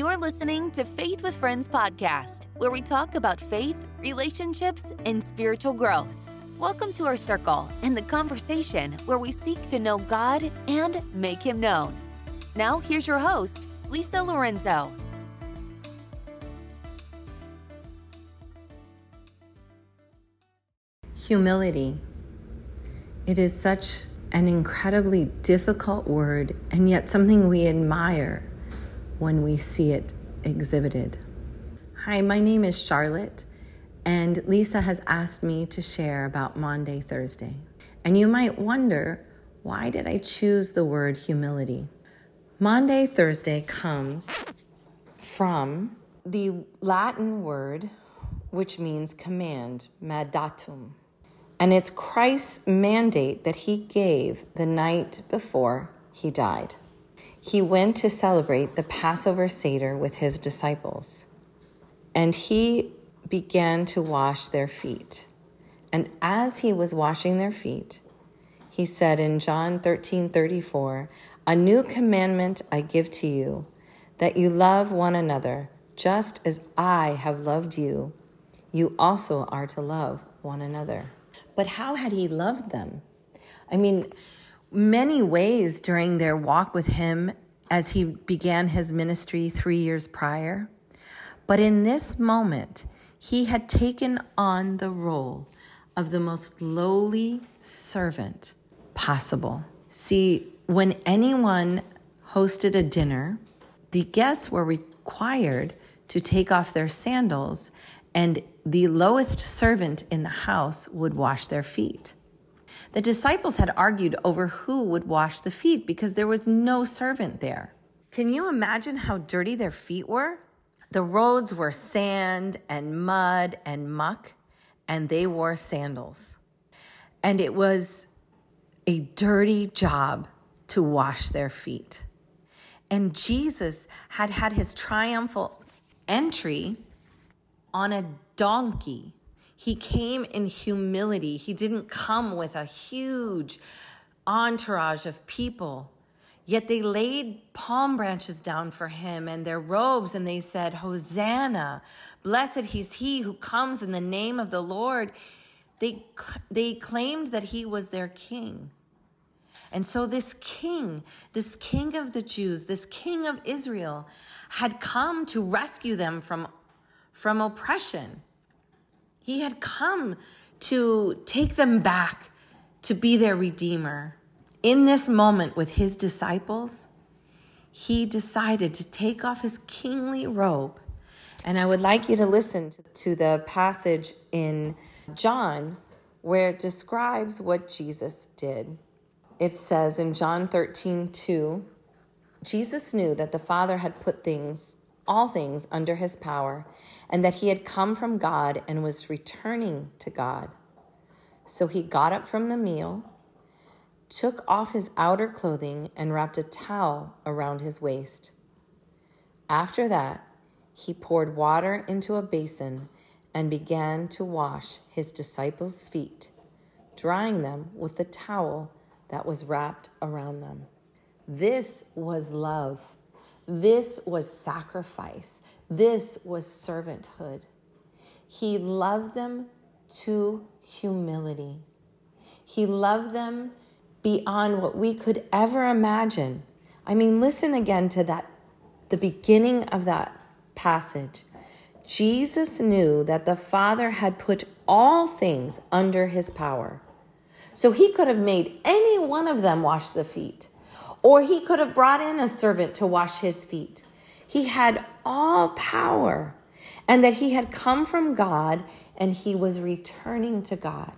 You're listening to Faith with Friends podcast, where we talk about faith, relationships, and spiritual growth. Welcome to our circle and the conversation where we seek to know God and make Him known. Now, here's your host, Lisa Lorenzo. Humility. It is such an incredibly difficult word, and yet something we admire when we see it exhibited. Hi, my name is Charlotte, and Lisa has asked me to share about Maundy Thursday. And you might wonder, why did I choose the word humility? Maundy Thursday comes from the Latin word which means command, mandatum. And it's Christ's mandate that he gave the night before he died. He went to celebrate the Passover Seder with his disciples, and he began to wash their feet. And as he was washing their feet, he said in John 13 34, A new commandment I give to you, that you love one another, just as I have loved you. You also are to love one another. But how had he loved them? I mean, many ways during their walk with him as he began his ministry three years prior. But in this moment, he had taken on the role of the most lowly servant possible. See, when anyone hosted a dinner, the guests were required to take off their sandals and the lowest servant in the house would wash their feet. The disciples had argued over who would wash the feet because there was no servant there. Can you imagine how dirty their feet were? The roads were sand and mud and muck, and they wore sandals. And it was a dirty job to wash their feet. And Jesus had had his triumphal entry on a donkey. He came in humility. He didn't come with a huge entourage of people. Yet they laid palm branches down for him and their robes, and they said, Hosanna, blessed is he who comes in the name of the Lord. They, they claimed that he was their king. And so, this king, this king of the Jews, this king of Israel, had come to rescue them from from oppression. He had come to take them back to be their redeemer. In this moment with his disciples, he decided to take off his kingly robe. And I would like you to listen to the passage in John where it describes what Jesus did. It says in John 13, 2, Jesus knew that the Father had put things all things under his power, and that he had come from God and was returning to God. So he got up from the meal, took off his outer clothing, and wrapped a towel around his waist. After that, he poured water into a basin and began to wash his disciples' feet, drying them with the towel that was wrapped around them. This was love. This was sacrifice. This was servanthood. He loved them to humility. He loved them beyond what we could ever imagine. I mean, listen again to that, the beginning of that passage. Jesus knew that the Father had put all things under his power. So he could have made any one of them wash the feet. Or he could have brought in a servant to wash his feet. He had all power, and that he had come from God and he was returning to God.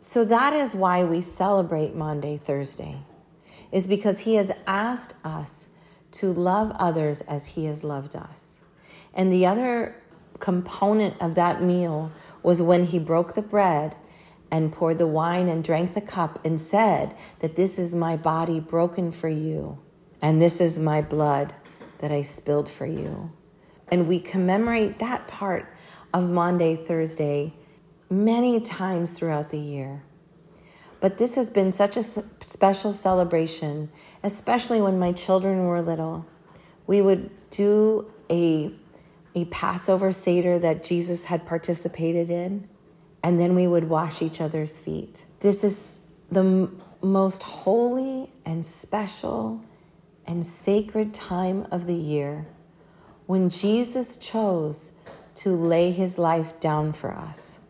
So that is why we celebrate Maundy Thursday, is because he has asked us to love others as he has loved us. And the other component of that meal was when he broke the bread and poured the wine and drank the cup and said that this is my body broken for you and this is my blood that I spilled for you. And we commemorate that part of Maundy Thursday many times throughout the year. But this has been such a special celebration, especially when my children were little. We would do a, a Passover Seder that Jesus had participated in, and then we would wash each other's feet. This is the m- most holy and special and sacred time of the year when Jesus chose to lay his life down for us.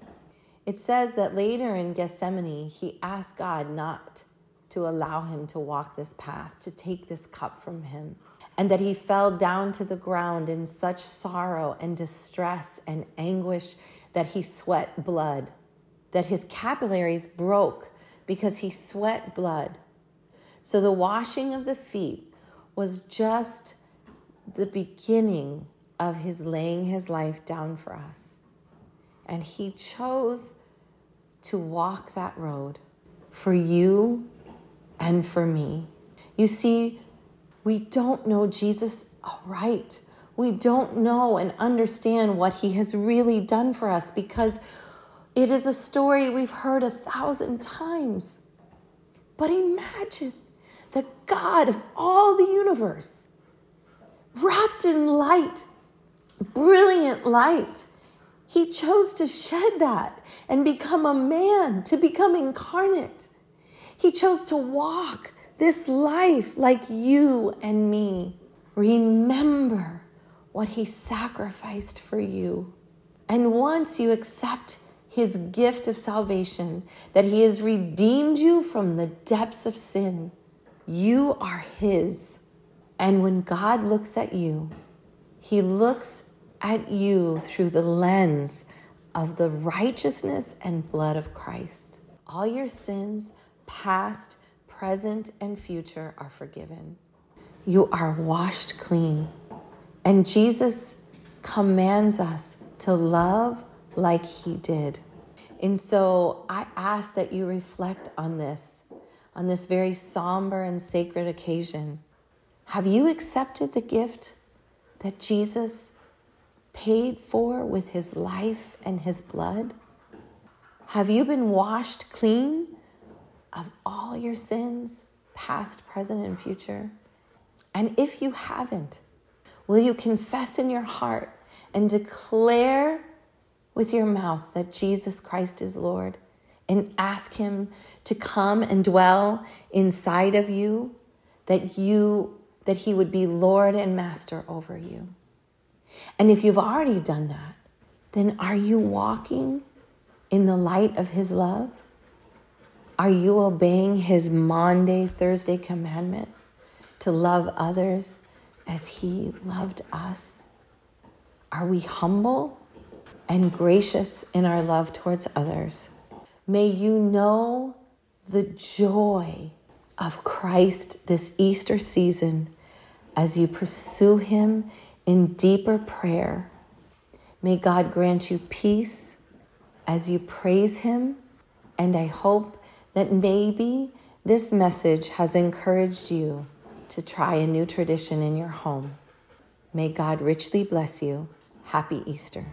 It says that later in Gethsemane, he asked God not to allow him to walk this path, to take this cup from him, and that he fell down to the ground in such sorrow and distress and anguish that he sweat blood, that his capillaries broke because he sweat blood. So the washing of the feet was just the beginning of his laying his life down for us. And he chose to walk that road for you and for me. You see, we don't know Jesus right. We don't know and understand what he has really done for us because it is a story we've heard a thousand times. But imagine the God of all the universe, wrapped in light, brilliant light. He chose to shed that and become a man, to become incarnate. He chose to walk this life like you and me. Remember what he sacrificed for you. And once you accept his gift of salvation, that he has redeemed you from the depths of sin, you are his. And when God looks at you, he looks at you through the lens of the righteousness and blood of Christ. All your sins, past, present, and future, are forgiven. You are washed clean. And Jesus commands us to love like he did. And so I ask that you reflect on this, on this very somber and sacred occasion. Have you accepted the gift that Jesus paid for with his life and his blood? Have you been washed clean of all your sins, past, present, and future? And if you haven't, will you confess in your heart and declare with your mouth that Jesus Christ is Lord and ask Him to come and dwell inside of you, that you that He would be Lord and Master over you. And if you've already done that, then are you walking in the light of His love? Are you obeying His Maundy, Thursday commandment to love others as He loved us? Are we humble and gracious in our love towards others? May you know the joy of Christ this Easter season as you pursue Him in deeper prayer. May God grant you peace as you praise Him, and I hope that maybe this message has encouraged you to try a new tradition in your home. May God richly bless you. Happy Easter.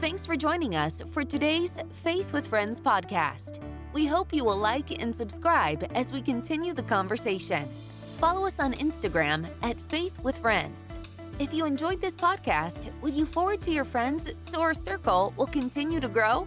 Thanks for joining us for today's Faith with Friends podcast. We hope you will like and subscribe as we continue the conversation. Follow us on Instagram at Faith with Friends. If you enjoyed this podcast, would you forward to your friends so our circle will continue to grow?